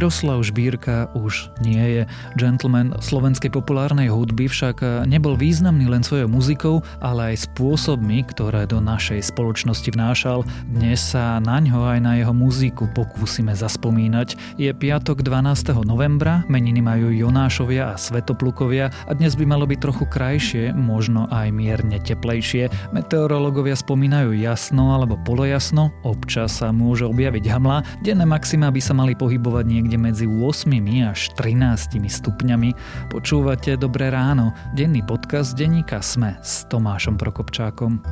Miroslav Žbírka už nie je. Gentleman slovenskej populárnej hudby však nebol významný len svojou muzikou, ale aj spôsobmi, ktoré do našej spoločnosti vnášal. Dnes sa na ňo aj na jeho muziku pokúsime zaspomínať. Je piatok 12. novembra, meniny majú Jonášovia a Svetoplukovia a dnes by malo byť trochu krajšie, možno aj mierne teplejšie. Meteorológovia spomínajú jasno alebo polojasno, občas sa môže objaviť hamla, denné maxima by sa mali pohybovať niekde medzi 8 až 13 stupňami. Počúvate Dobré ráno, denný podcast denníka Sme s Tomášom Prokopčákom.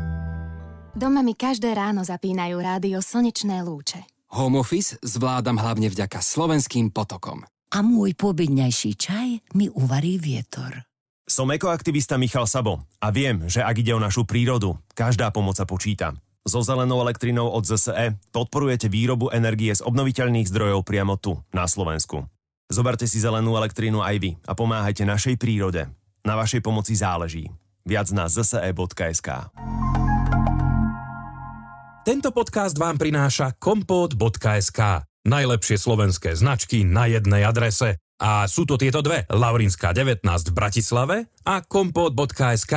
Doma mi každé ráno zapínajú rádio Slnečné lúče. Home office zvládam hlavne vďaka slovenským potokom. A môj pobedňajší čaj mi uvarí vietor. Som ekoaktivista Michal Sabo a viem, že ak ide o našu prírodu, každá pomoc sa počíta. So zelenou elektrinou od ZSE podporujete výrobu energie z obnoviteľných zdrojov priamo tu, na Slovensku. Zoberte si zelenú elektrínu aj vy a pomáhajte našej prírode. Na vašej pomoci záleží. Viac na zse.sk Tento podcast vám prináša kompot.sk. Najlepšie slovenské značky na jednej adrese. A sú to tieto dve. Laurinská 19 v Bratislave a kompot.sk.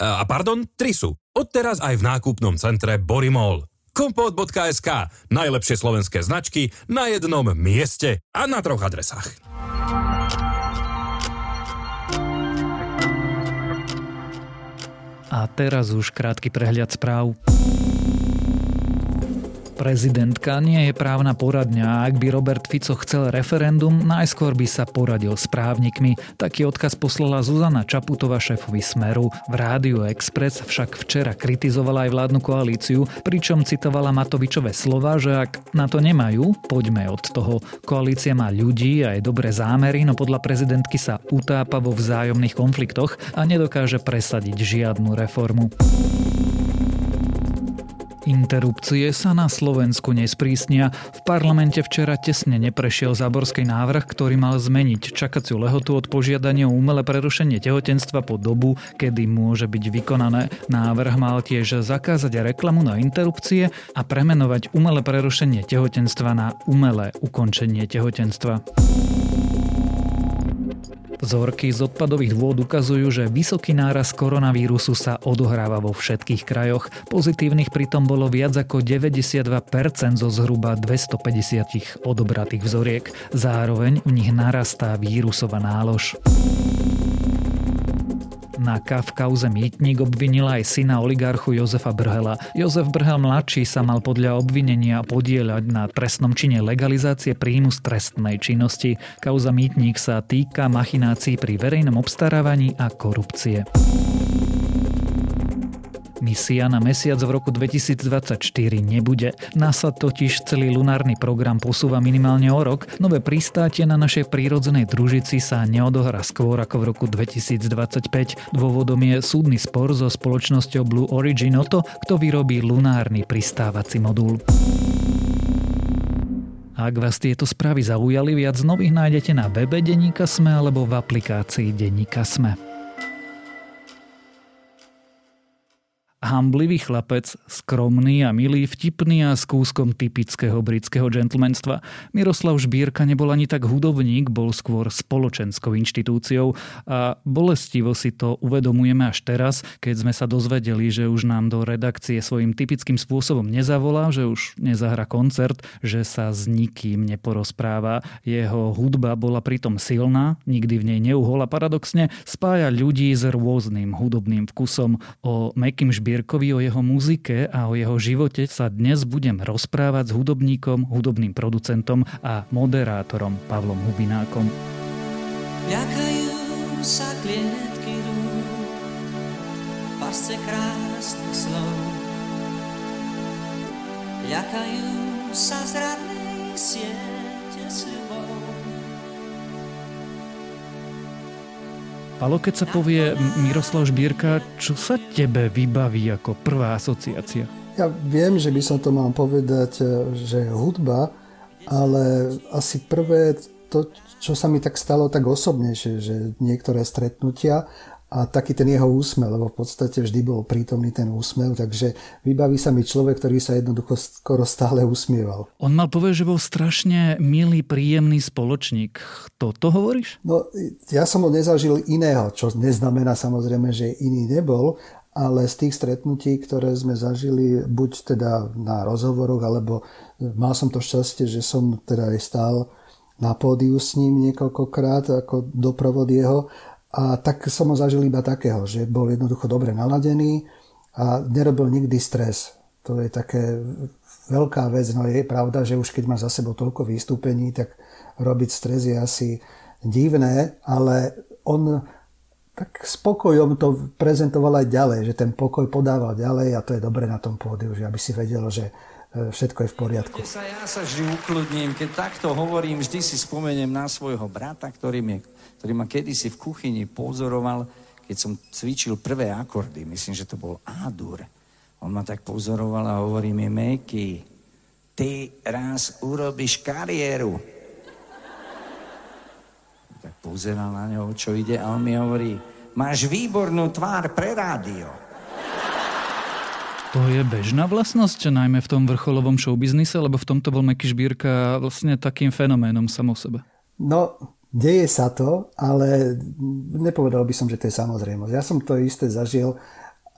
A pardon, tri sú. Odteraz aj v nákupnom centre Borimol. Kompot.sk. Najlepšie slovenské značky na jednom mieste a na troch adresách. A teraz už krátky prehľad správ. Prezidentka nie je právna poradňa ak by Robert Fico chcel referendum, najskôr by sa poradil s právnikmi. Taký odkaz poslala Zuzana Čaputová šéfovi Smeru. V Rádiu Express však včera kritizovala aj vládnu koalíciu, pričom citovala Matovičové slova, že ak na to nemajú, poďme od toho. Koalícia má ľudí a aj dobré zámery, no podľa prezidentky sa utápa vo vzájomných konfliktoch a nedokáže presadiť žiadnu reformu. Interrupcie sa na Slovensku nesprísnia. V parlamente včera tesne neprešiel záborský návrh, ktorý mal zmeniť čakaciu lehotu od požiadania o umelé prerušenie tehotenstva po dobu, kedy môže byť vykonané. Návrh mal tiež zakázať reklamu na interrupcie a premenovať umelé prerušenie tehotenstva na umelé ukončenie tehotenstva. Vzorky z odpadových vôd ukazujú, že vysoký náraz koronavírusu sa odohráva vo všetkých krajoch. Pozitívnych pritom bolo viac ako 92% zo zhruba 250 odobratých vzoriek. Zároveň v nich narastá vírusová nálož. Naka v kauze Mýtnik obvinila aj syna oligarchu Jozefa Brhela. Jozef Brhel mladší sa mal podľa obvinenia podieľať na trestnom čine legalizácie príjmu z trestnej činnosti. Kauza Mýtnik sa týka machinácií pri verejnom obstarávaní a korupcie. Misia na mesiac v roku 2024 nebude. NASA totiž celý lunárny program posúva minimálne o rok. Nové pristátie na našej prírodzenej družici sa neodohrá skôr ako v roku 2025. Dôvodom je súdny spor so spoločnosťou Blue Origin o to, kto vyrobí lunárny pristávací modul. Ak vás tieto správy zaujali, viac nových nájdete na webe Deníka Sme alebo v aplikácii Deníka Sme. Hamblivý chlapec, skromný a milý, vtipný a s kúskom typického britského gentlemanstva. Miroslav Žbírka nebol ani tak hudobník, bol skôr spoločenskou inštitúciou a bolestivo si to uvedomujeme až teraz, keď sme sa dozvedeli, že už nám do redakcie svojim typickým spôsobom nezavolá, že už nezahra koncert, že sa s nikým neporozpráva. Jeho hudba bola pritom silná, nikdy v nej neuhol a paradoxne spája ľudí s rôznym hudobným vkusom. O Mekým Žbírka Bierkovi, o jeho muzike a o jeho živote sa dnes budem rozprávať s hudobníkom, hudobným producentom a moderátorom Pavlom Hubinákom. Ľakajú sa klietky rúk, pasce krásnych slov. Ľakajú sa zradnej siete sľubov. Palo, keď sa povie Miroslav Žbírka, čo sa tebe vybaví ako prvá asociácia? Ja viem, že by som to mal povedať, e, že hudba, ale asi prvé to, čo sa mi tak stalo tak osobnejšie, že niektoré stretnutia a taký ten jeho úsmev, lebo v podstate vždy bol prítomný ten úsmev, takže vybaví sa mi človek, ktorý sa jednoducho skoro stále usmieval. On mal povedať, že bol strašne milý, príjemný spoločník. Toto hovoríš? No, ja som ho nezažil iného, čo neznamená samozrejme, že iný nebol, ale z tých stretnutí, ktoré sme zažili, buď teda na rozhovoroch, alebo mal som to šťastie, že som teda aj stál na pódiu s ním niekoľkokrát ako doprovod jeho a tak som ho zažil iba takého, že bol jednoducho dobre naladený a nerobil nikdy stres. To je také veľká vec. No je pravda, že už keď má za sebou toľko vystúpení, tak robiť stres je asi divné, ale on tak spokojom to prezentoval aj ďalej, že ten pokoj podával ďalej a to je dobre na tom pódiu, že aby si vedel, že e, všetko je v poriadku. Ja sa vždy ukludním, keď takto hovorím, vždy si spomeniem na svojho brata, ktorý mi ktorý ma kedysi v kuchyni pozoroval, keď som cvičil prvé akordy. Myslím, že to bol A-dur. On ma tak pozoroval a hovorí mi, Meky, ty raz urobíš kariéru. Tak pozeral na neho, čo ide a on mi hovorí, máš výbornú tvár pre rádio. To je bežná vlastnosť, najmä v tom vrcholovom showbiznise, lebo v tomto bol Meky Šbírka vlastne takým fenoménom samo sebe. No, Deje sa to, ale nepovedal by som, že to je samozrejmosť. Ja som to isté zažil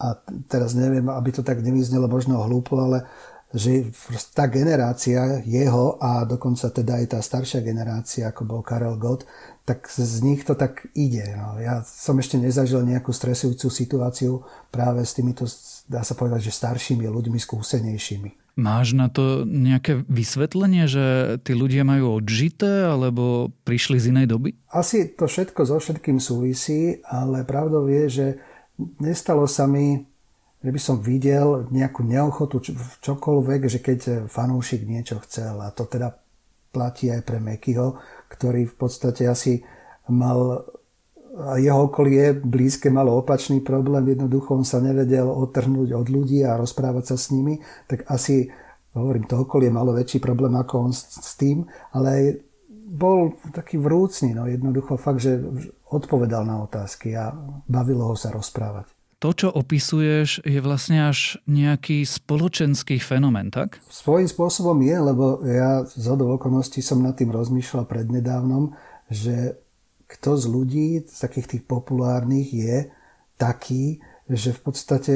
a teraz neviem, aby to tak nevyznelo možno hlúpo, ale že tá generácia jeho a dokonca teda aj tá staršia generácia, ako bol Karel Gott, tak z nich to tak ide. No. Ja som ešte nezažil nejakú stresujúcu situáciu práve s týmito, dá sa povedať, že staršími ľuďmi, skúsenejšími. Máš na to nejaké vysvetlenie, že tí ľudia majú odžité alebo prišli z inej doby? Asi to všetko so všetkým súvisí, ale pravdou je, že nestalo sa mi, že by som videl nejakú neochotu v čokoľvek, že keď fanúšik niečo chcel a to teda platí aj pre Mekyho, ktorý v podstate asi mal a jeho okolie blízke malo opačný problém, jednoducho on sa nevedel otrhnúť od ľudí a rozprávať sa s nimi, tak asi, hovorím, to okolie malo väčší problém ako on s, s tým, ale aj bol taký vrúcný, no jednoducho fakt, že odpovedal na otázky a bavilo ho sa rozprávať. To, čo opisuješ, je vlastne až nejaký spoločenský fenomén, tak? Svojím spôsobom je, lebo ja z okolností som nad tým rozmýšľal prednedávnom, že kto z ľudí, z takých tých populárnych je taký, že v podstate,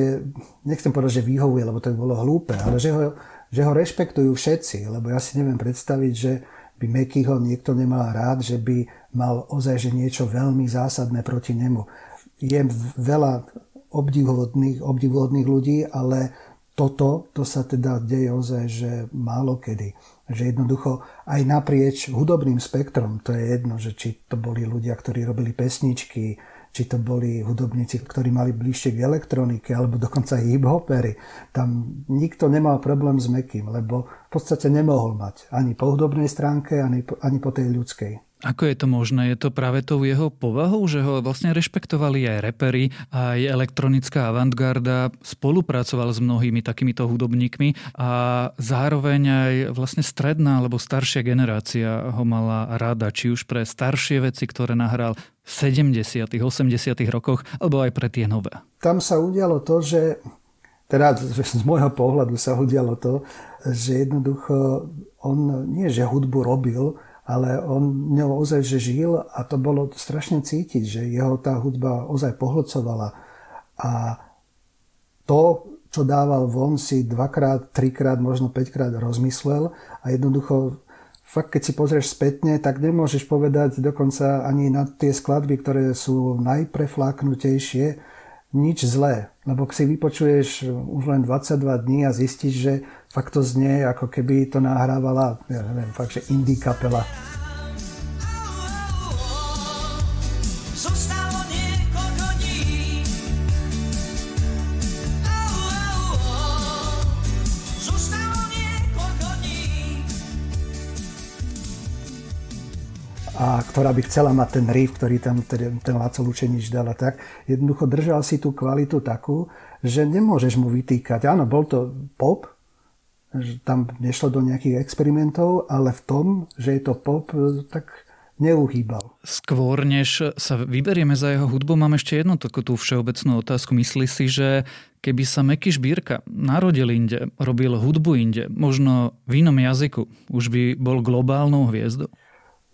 nechcem povedať, že vyhovuje, lebo to by bolo hlúpe, ale že ho, že ho rešpektujú všetci, lebo ja si neviem predstaviť, že by Mekyho niekto nemal rád, že by mal ozaj že niečo veľmi zásadné proti nemu. Je veľa obdivuhodných, obdivuhodných ľudí, ale toto, to sa teda deje ozaj, že málo kedy. Že jednoducho aj naprieč hudobným spektrom, to je jedno, že či to boli ľudia, ktorí robili pesničky, či to boli hudobníci, ktorí mali bližšie k elektronike, alebo dokonca hip-hopery. Tam nikto nemal problém s Mekým, lebo v podstate nemohol mať ani po hudobnej stránke, ani po, ani po tej ľudskej. Ako je to možné? Je to práve tou jeho povahou, že ho vlastne rešpektovali aj repery, aj elektronická avantgarda, spolupracoval s mnohými takýmito hudobníkmi a zároveň aj vlastne stredná alebo staršia generácia ho mala rada, či už pre staršie veci, ktoré nahral v 70 80 rokoch, alebo aj pre tie nové. Tam sa udialo to, že teda z môjho pohľadu sa udialo to, že jednoducho on nie, že hudbu robil, ale on ňou ozaj že žil a to bolo strašne cítiť, že jeho tá hudba ozaj pohlcovala. A to, čo dával von, si dvakrát, trikrát, možno päťkrát rozmyslel a jednoducho fakt keď si pozrieš spätne, tak nemôžeš povedať dokonca ani na tie skladby, ktoré sú najprefláknutejšie, nič zlé. Lebo si vypočuješ už len 22 dní a zistíš, že fakt to znie, ako keby to nahrávala, ja neviem, fakt, že indie kapela. A ktorá by chcela mať ten riff, ktorý tam ten, ten Laco Lučenič dal a tak. Jednoducho držal si tú kvalitu takú, že nemôžeš mu vytýkať. Áno, bol to pop, že tam nešlo do nejakých experimentov, ale v tom, že je to pop, tak neuhýbal. Skôr, než sa vyberieme za jeho hudbu, mám ešte jednu takú tú všeobecnú otázku. Myslí si, že keby sa Meky Šbírka narodil inde, robil hudbu inde, možno v inom jazyku, už by bol globálnou hviezdou?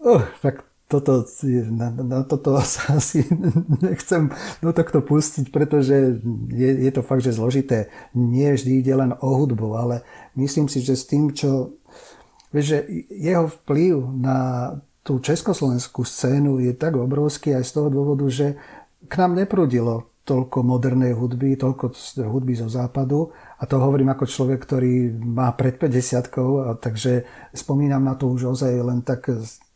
Uh, tak toto, na, na toto sa asi nechcem do tohto pustiť, pretože je, je to fakt, že zložité. Nie vždy ide len o hudbu, ale myslím si, že s tým, čo... Vieš, že jeho vplyv na tú československú scénu je tak obrovský aj z toho dôvodu, že k nám neprudilo toľko modernej hudby, toľko hudby zo západu. A to hovorím ako človek, ktorý má pred 50 takže spomínam na to už ozaj len tak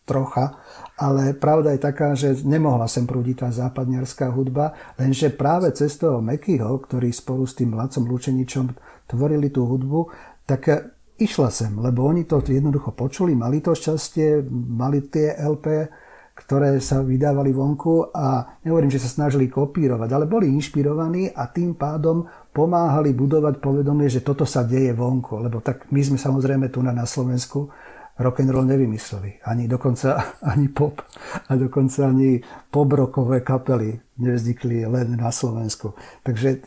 trocha, ale pravda je taká, že nemohla sem prúdiť tá západniarská hudba, lenže práve cez toho Mekyho, ktorý spolu s tým Lacom Lučeničom tvorili tú hudbu, tak išla sem, lebo oni to jednoducho počuli, mali to šťastie, mali tie LP, ktoré sa vydávali vonku a nehovorím, že sa snažili kopírovať, ale boli inšpirovaní a tým pádom pomáhali budovať povedomie, že toto sa deje vonku, lebo tak my sme samozrejme tu na Slovensku rock and roll nevymysleli. Ani dokonca ani pop a dokonca ani pobrokové kapely nevznikli len na Slovensku. Takže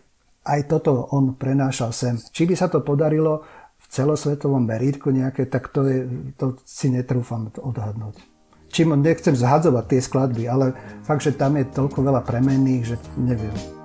aj toto on prenášal sem. Či by sa to podarilo v celosvetovom meritku nejaké, tak to, je, to si netrúfam odhadnúť. Čím nechcem zhadzovať tie skladby, ale fakt, že tam je toľko veľa premenných, že neviem.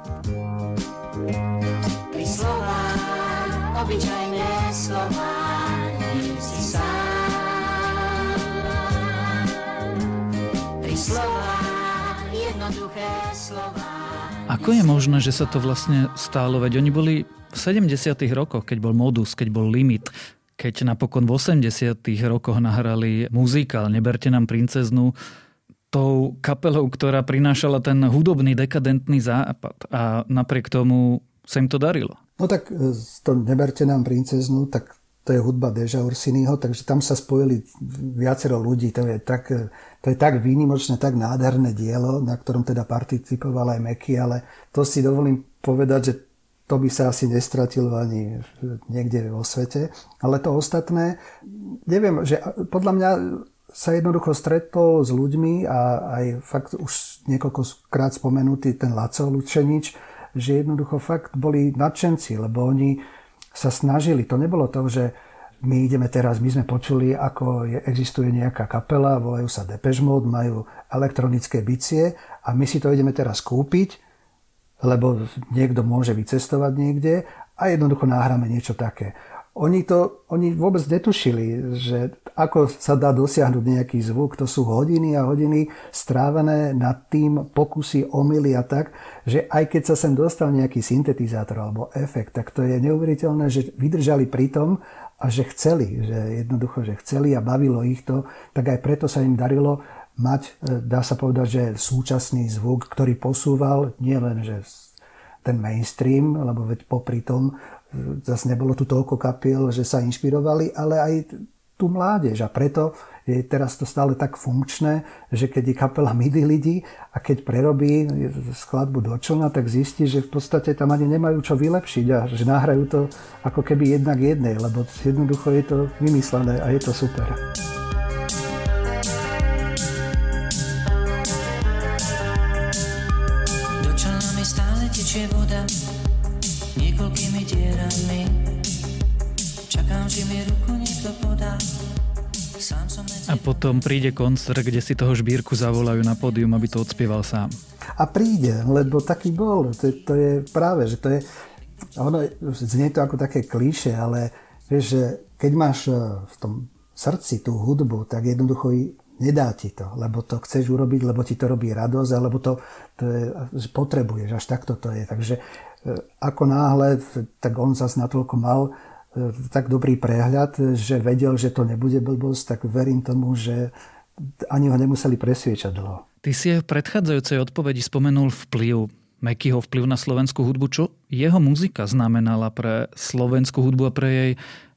Ako je možné, že sa to vlastne stálo? Veď oni boli v 70. rokoch, keď bol modus, keď bol limit, keď napokon v 80. rokoch nahrali muzikál Neberte nám princeznu, tou kapelou, ktorá prinášala ten hudobný dekadentný západ. A napriek tomu sa im to darilo. No tak e, to Neberte nám princeznu, tak to je hudba Deža Orsiniho, takže tam sa spojili viacero ľudí. To je tak, to je tak výnimočné, tak nádherné dielo, na ktorom teda participoval aj Meky, ale to si dovolím povedať, že to by sa asi nestratilo ani niekde vo svete. Ale to ostatné, neviem, že podľa mňa sa jednoducho stretol s ľuďmi a aj fakt už niekoľkokrát spomenutý ten Laco Lučenič, že jednoducho fakt boli nadšenci, lebo oni sa snažili. To nebolo to, že my ideme teraz, my sme počuli, ako je, existuje nejaká kapela, volajú sa Depeche Mode, majú elektronické bicie a my si to ideme teraz kúpiť, lebo niekto môže vycestovať niekde a jednoducho nahráme niečo také. Oni, to, oni vôbec netušili, že ako sa dá dosiahnuť nejaký zvuk. To sú hodiny a hodiny strávené nad tým pokusy, omily a tak, že aj keď sa sem dostal nejaký syntetizátor alebo efekt, tak to je neuveriteľné, že vydržali pri tom a že chceli, že jednoducho, že chceli a bavilo ich to, tak aj preto sa im darilo mať, e, dá sa povedať, že súčasný zvuk, ktorý posúval nielen, že ten mainstream, lebo veď popri tom zase nebolo tu toľko kapiel, že sa inšpirovali, ale aj tú mládež. A preto je teraz to stále tak funkčné, že keď je kapela midi ľudí a keď prerobí skladbu do člna, tak zistí, že v podstate tam ani nemajú čo vylepšiť a že nahrajú to ako keby jednak jednej, lebo jednoducho je to vymyslené a je to super. Do mi stále tečie voda niekoľkými dierami. Čakám, že mi ruku niekto podá. A potom príde koncert, kde si toho žbírku zavolajú na pódium, aby to odspieval sám. A príde, lebo taký bol. To, to je práve, že to je... Ono znie to ako také klíše, ale vieš, že keď máš e, v tom srdci tú hudbu, tak jednoducho nedá ti to, lebo to chceš urobiť, lebo ti to robí radosť, alebo to, to je, potrebuješ, až takto to je. Takže ako náhle, tak on zase natoľko mal e, tak dobrý prehľad, že vedel, že to nebude blbosť, tak verím tomu, že ani ho nemuseli presviečať dlho. Ty si v predchádzajúcej odpovedi spomenul vplyv Mekyho vplyv na slovenskú hudbu. Čo jeho muzika znamenala pre slovenskú hudbu a pre jej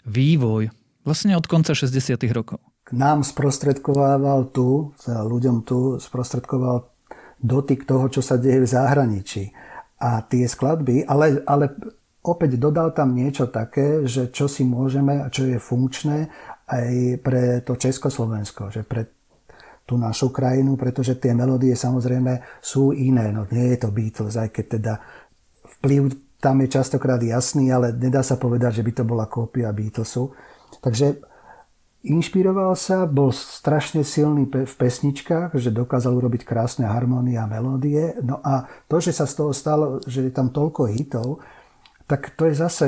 vývoj vlastne od konca 60. rokov? K nám sprostredkovával tu, ľuďom tu sprostredkoval dotyk toho, čo sa deje v zahraničí a tie skladby, ale, ale opäť dodal tam niečo také, že čo si môžeme a čo je funkčné aj pre to Československo, že pre tú našu krajinu, pretože tie melódie samozrejme sú iné. No nie je to Beatles, aj keď teda vplyv tam je častokrát jasný, ale nedá sa povedať, že by to bola kópia Beatlesu. Takže inšpiroval sa, bol strašne silný v pesničkách, že dokázal urobiť krásne harmónie a melódie. No a to, že sa z toho stalo, že je tam toľko hitov, tak to je zase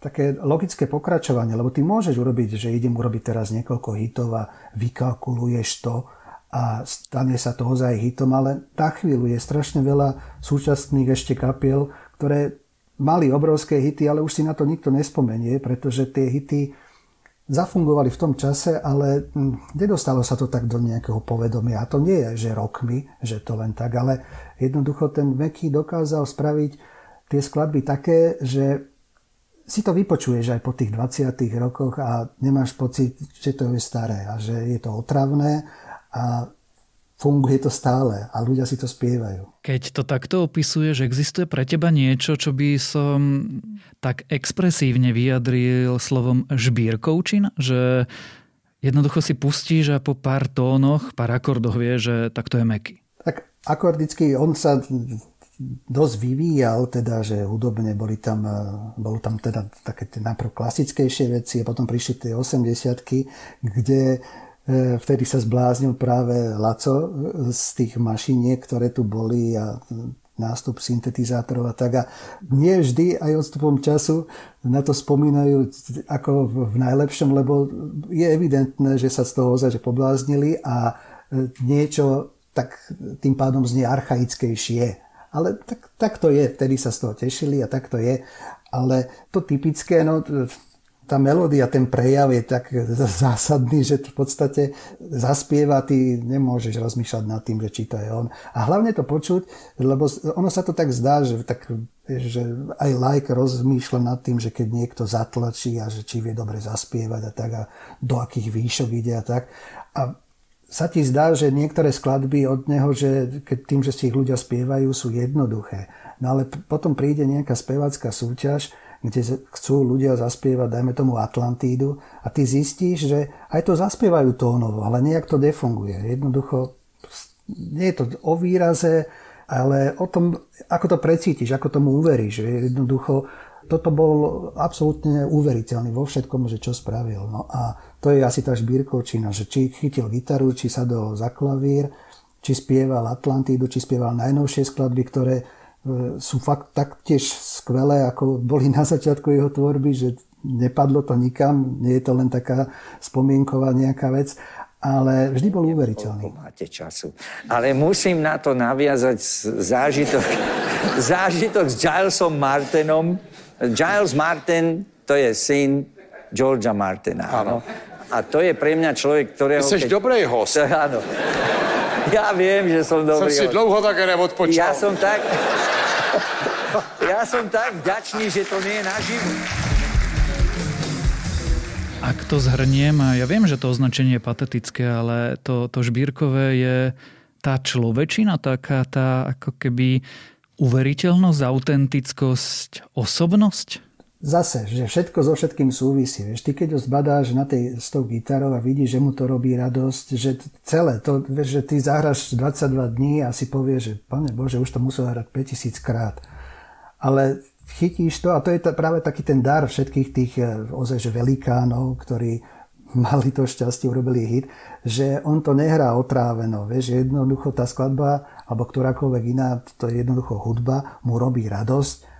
také logické pokračovanie, lebo ty môžeš urobiť, že idem urobiť teraz niekoľko hitov a vykalkuluješ to a stane sa to ozaj hitom, ale na chvíľu je strašne veľa súčasných ešte kapiel, ktoré mali obrovské hity, ale už si na to nikto nespomenie, pretože tie hity zafungovali v tom čase, ale hm, nedostalo sa to tak do nejakého povedomia. A to nie je, že rokmi, že to len tak, ale jednoducho ten Meky dokázal spraviť tie skladby také, že si to vypočuješ aj po tých 20 rokoch a nemáš pocit, že to je staré a že je to otravné a funguje to stále a ľudia si to spievajú. Keď to takto opisuješ, existuje pre teba niečo, čo by som tak expresívne vyjadril slovom žbírkovčin, že jednoducho si pustíš a po pár tónoch, pár akordoch vie, že takto je meky. Tak akordicky on sa dosť vyvíjal, teda, že hudobne boli tam, bolo tam teda také tie najprv klasickejšie veci a potom prišli tie 80 kde vtedy sa zbláznil práve Laco e, z tých mašiniek, ktoré tu boli a nástup syntetizátorov a tak. A nie vždy aj odstupom času na to spomínajú ako v najlepšom, lebo je evidentné, že sa z toho ozaj pobláznili a niečo tak tým pádom znie archaickejšie ale tak, tak to je, vtedy sa z toho tešili a tak to je. Ale to typické, no, tá melódia, ten prejav je tak zásadný, že v podstate zaspieva, ty nemôžeš rozmýšľať nad tým, že či to je on. A hlavne to počuť, lebo ono sa to tak zdá, že, tak, že aj like rozmýšľa nad tým, že keď niekto zatlačí a že či vie dobre zaspievať a tak a do akých výšok ide a tak. A sa ti zdá, že niektoré skladby od neho, že keď tým, že si ich ľudia spievajú, sú jednoduché. No ale potom príde nejaká spevácká súťaž, kde chcú ľudia zaspievať, dajme tomu Atlantídu a ty zistíš, že aj to zaspievajú tónovo, ale nejak to defunguje. Jednoducho nie je to o výraze, ale o tom, ako to precítiš, ako tomu uveríš. Jednoducho toto bol absolútne uveriteľný vo všetkom, že čo spravil. No a to je asi tá šbírkovčina, že či chytil gitaru, či sadol za klavír, či spieval Atlantídu, či spieval najnovšie skladby, ktoré sú fakt taktiež skvelé, ako boli na začiatku jeho tvorby, že nepadlo to nikam, nie je to len taká spomienková nejaká vec, ale vždy bol uveriteľný. Máte času. Ale musím na to naviazať zážitok, zážitok s Gilesom Martinom, Giles Martin, to je syn Georgia Martina. Áno. A to je pre mňa človek, ktorého... Ty keď... dobrej host. Áno. Ja viem, že som dobrý Som si host. dlouho také neodpočal. Ja som tak... Ja som tak vďačný, že to nie je naživo. Ak to zhrniem, a ja viem, že to označenie je patetické, ale to, to žbírkové je tá človečina, taká tá ako keby uveriteľnosť, autentickosť, osobnosť? Zase, že všetko so všetkým súvisí. Vieš, ty keď ho zbadáš na tej, s tou gitarou a vidíš, že mu to robí radosť, že celé to, vieš, že ty zahraš 22 dní a si povieš, že pane Bože, už to musel hrať 5000 krát. Ale chytíš to a to je práve taký ten dar všetkých tých eh, ozaj, že velikánov, ktorí mali to šťastie, urobili hit, že on to nehrá otráveno. Vieš, jednoducho tá skladba alebo ktorákoľvek iná, to je jednoducho hudba, mu robí radosť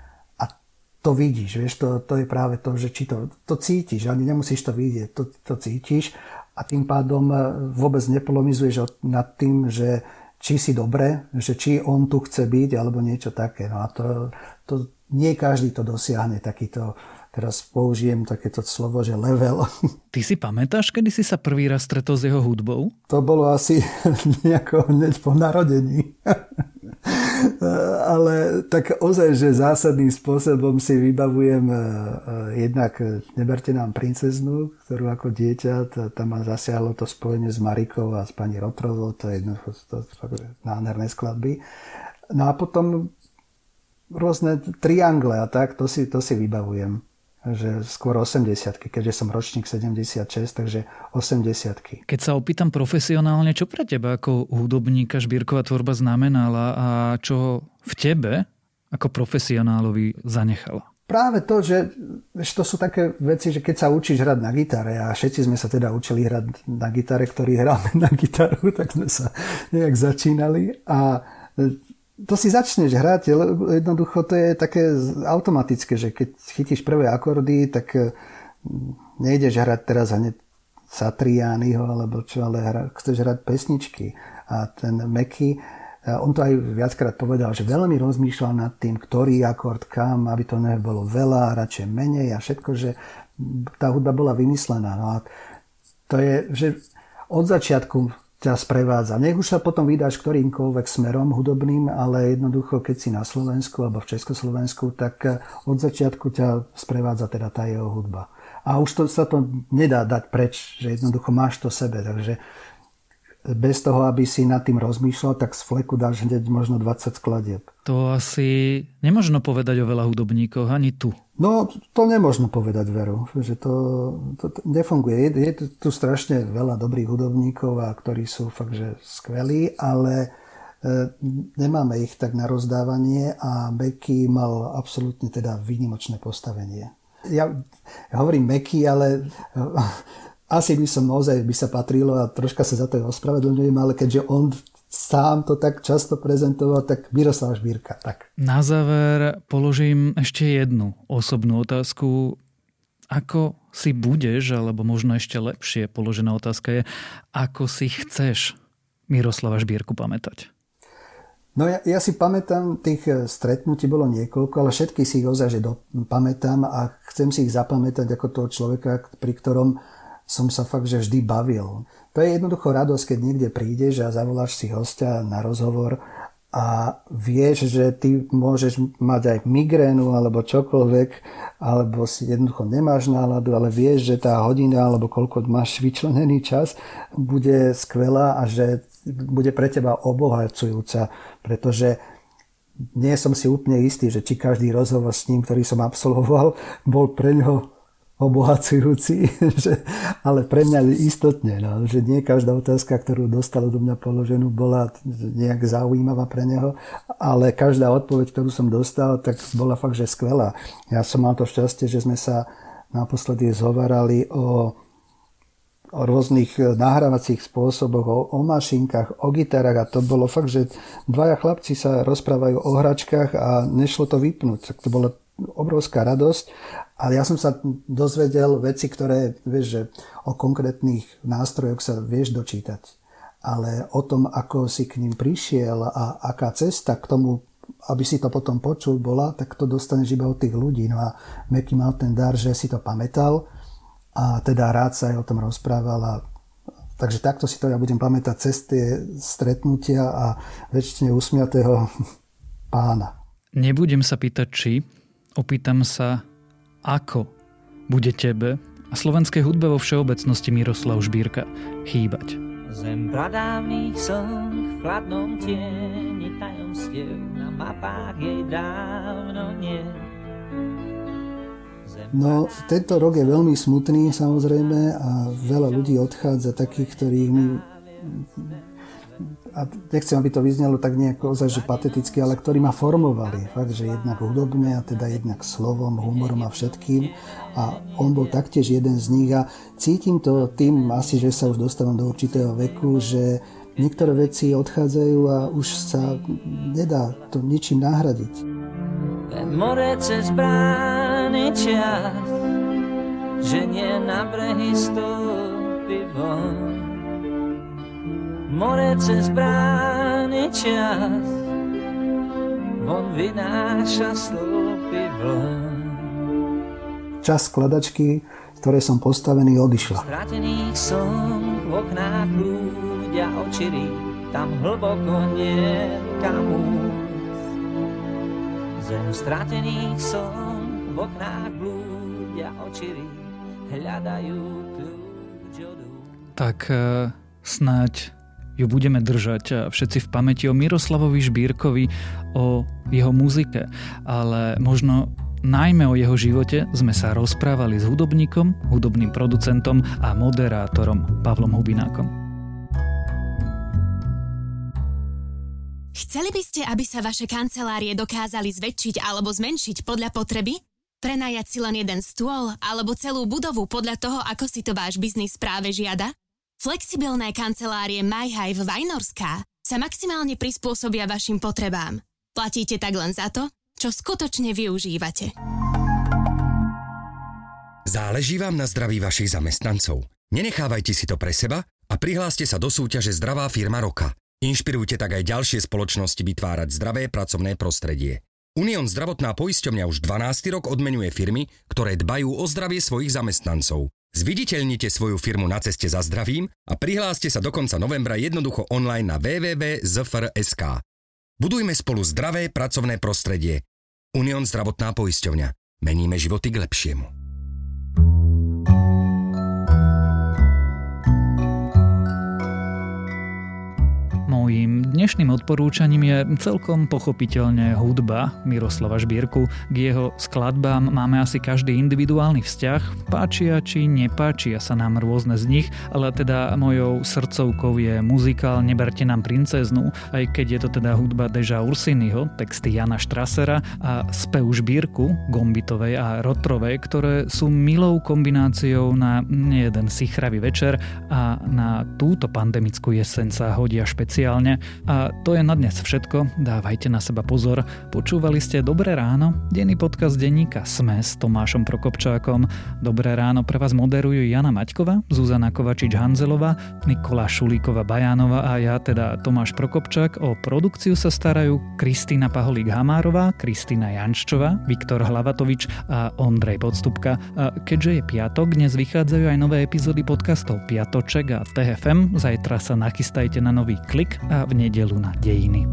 to vidíš, vieš, to, to je práve to, že či to, to cítiš, ani nemusíš to vidieť, to, to cítiš a tým pádom e, vôbec nepolomizuješ nad tým, že či si dobre, že či on tu chce byť, alebo niečo také. No a to, to nie každý to dosiahne, takýto teraz použijem takéto slovo, že level. Ty si pamätáš, kedy si sa prvý raz stretol s jeho hudbou? To bolo asi nejako hneď po narodení. Ale tak ozaj, že zásadným spôsobom si vybavujem e, e, jednak Neberte nám princeznu, ktorú ako dieťa, tam ma zasiahlo to spojenie s Marikou a s pani Rotrovou, to je to, to, nádherné skladby. No a potom rôzne triangle a tak, to si, to si vybavujem. Že skôr 80 keďže som ročník 76, takže 80 Keď sa opýtam profesionálne, čo pre teba ako hudobníka Žbírková tvorba znamenala a čo v tebe ako profesionálovi zanechala? Práve to, že to sú také veci, že keď sa učíš hrať na gitare a všetci sme sa teda učili hrať na gitare, ktorí hráme na gitaru, tak sme sa nejak začínali a to si začneš hrať, jednoducho to je také automatické, že keď chytíš prvé akordy, tak e, nejdeš hrať teraz hneď Satriányho alebo čo, ale hra, chceš hrať pesničky. A ten Meky, on to aj viackrát povedal, že veľmi rozmýšľal nad tým, ktorý akord kam, aby to nebolo veľa, radšej menej a všetko, že tá hudba bola vymyslená. No a to je, že od začiatku ťa sprevádza. Nech už sa potom vydáš ktorýmkoľvek smerom hudobným, ale jednoducho, keď si na Slovensku alebo v Československu, tak eh, od začiatku ťa sprevádza teda tá jeho hudba. A už to, sa to nedá dať preč, že jednoducho máš to sebe. Takže bez toho, aby si nad tým rozmýšľal, tak z fleku dáš hneď možno 20 skladieb. To asi nemožno povedať o veľa hudobníkoch, ani tu. No, to nemožno povedať veru, že to, to, to nefunguje. Je, je tu strašne veľa dobrých hudobníkov, a ktorí sú fakt, že skvelí, ale e, nemáme ich tak na rozdávanie a Becky mal absolútne teda výnimočné postavenie. Ja, ja hovorím Meky, ale asi by som naozaj by sa patrilo a troška sa za to ospravedlňujem, ale keďže on sám to tak často prezentoval, tak Miroslav Žbírka. Tak. Na záver položím ešte jednu osobnú otázku. Ako si budeš, alebo možno ešte lepšie položená otázka je, ako si chceš Miroslava Žbírku pamätať? No ja, ja si pamätám, tých eh, stretnutí bolo niekoľko, ale všetky si ich ozaj že do, pamätám a chcem si ich zapamätať ako toho človeka, pri ktorom som sa fakt, že vždy bavil. To je jednoducho radosť, keď niekde prídeš a zavoláš si hostia na rozhovor a vieš, že ty môžeš mať aj migrénu alebo čokoľvek, alebo si jednoducho nemáš náladu, ale vieš, že tá hodina alebo koľko máš vyčlenený čas bude skvelá a že bude pre teba obohacujúca, pretože nie som si úplne istý, že či každý rozhovor s ním, ktorý som absolvoval, bol pre ňo obohacujúci, že, ale pre mňa istotne, no, že nie každá otázka, ktorú dostal do mňa položenú, bola nejak zaujímavá pre neho, ale každá odpoveď, ktorú som dostal, tak bola fakt, že skvelá. Ja som mal to šťastie, že sme sa naposledy zhovarali o o rôznych nahrávacích spôsoboch, o, o mašinkách, o gitarách a to bolo fakt, že dvaja chlapci sa rozprávajú o hračkách a nešlo to vypnúť. Tak to bola obrovská radosť. Ale ja som sa dozvedel veci, ktoré, vieš, že o konkrétnych nástrojoch sa vieš dočítať. Ale o tom, ako si k ním prišiel a aká cesta k tomu, aby si to potom počul, bola, tak to dostaneš iba od tých ľudí. No a Meky mal ten dar, že si to pamätal a teda rád sa aj o tom rozprával a Takže takto si to ja budem pamätať cez tie stretnutia a väčšine usmiatého pána. Nebudem sa pýtať, či, Opýtam sa, ako bude tebe a slovenskej hudbe vo všeobecnosti Miroslav Žbírka chýbať. Zem pradávnych slnk v chladnom tieni tajomstiev na mapách jej dávno nie. No, tento rok je veľmi smutný samozrejme a veľa ľudí odchádza takých, ktorých my a nechcem, aby to vyznelo tak nejako ozaj, že pateticky, ale ktorí ma formovali. Fakt, že jednak hudobne a teda jednak slovom, humorom a všetkým. A on bol taktiež jeden z nich a cítim to tým asi, že sa už dostávam do určitého veku, že niektoré veci odchádzajú a už sa nedá to ničím nahradiť. More cez brány čas, že nie na brehy stúpi von more cez brány čas, von vynáša slúpy vln. Čas skladačky, z ktorej som postavený, odišla. Stratených som v oknách ľudia očiri, tam hlboko nie kam Zem stratených som v oknách ľudia očiri, hľadajú kľúč Tak uh, snáď ju budeme držať všetci v pamäti o Miroslavovi Žbírkovi, o jeho muzike, ale možno najmä o jeho živote sme sa rozprávali s hudobníkom, hudobným producentom a moderátorom Pavlom Hubinákom. Chceli by ste, aby sa vaše kancelárie dokázali zväčšiť alebo zmenšiť podľa potreby? Prenajať si len jeden stôl alebo celú budovu podľa toho, ako si to váš biznis práve žiada? Flexibilné kancelárie MyHive Vajnorská sa maximálne prispôsobia vašim potrebám. Platíte tak len za to, čo skutočne využívate. Záleží vám na zdraví vašich zamestnancov. Nenechávajte si to pre seba a prihláste sa do súťaže Zdravá firma roka. Inšpirujte tak aj ďalšie spoločnosti vytvárať zdravé pracovné prostredie. Unión zdravotná poisťovňa už 12. rok odmenuje firmy, ktoré dbajú o zdravie svojich zamestnancov. Zviditeľnite svoju firmu na ceste za zdravím a prihláste sa do konca novembra jednoducho online na www.zfr.sk. Budujme spolu zdravé pracovné prostredie. Unión zdravotná poisťovňa. Meníme životy k lepšiemu. Mojím dnešným odporúčaním je celkom pochopiteľne hudba Miroslava Žbírku. K jeho skladbám máme asi každý individuálny vzťah, páčia či nepáčia sa nám rôzne z nich, ale teda mojou srdcovkou je muzikál Neberte nám princeznu, aj keď je to teda hudba Deža Ursiniho, texty Jana Štrasera a spev Žbírku, Gombitovej a Rotrovej, ktoré sú milou kombináciou na nejeden sichravý večer a na túto pandemickú jeseň sa hodia špeciálne špeciálne. A to je na dnes všetko. Dávajte na seba pozor. Počúvali ste Dobré ráno, denný podcast denníka Sme s Tomášom Prokopčákom. Dobré ráno pre vás moderujú Jana Maťková, Zuzana Kovačič-Hanzelová, Nikola Šulíková-Bajánova a ja teda Tomáš Prokopčák. O produkciu sa starajú Kristýna Paholík-Hamárová, Kristýna Janččová, Viktor Hlavatovič a Ondrej Podstupka. A keďže je piatok, dnes vychádzajú aj nové epizódy podcastov Piatoček a TFM. Zajtra sa nachystajte na nový klik a v nedelu na dejiny.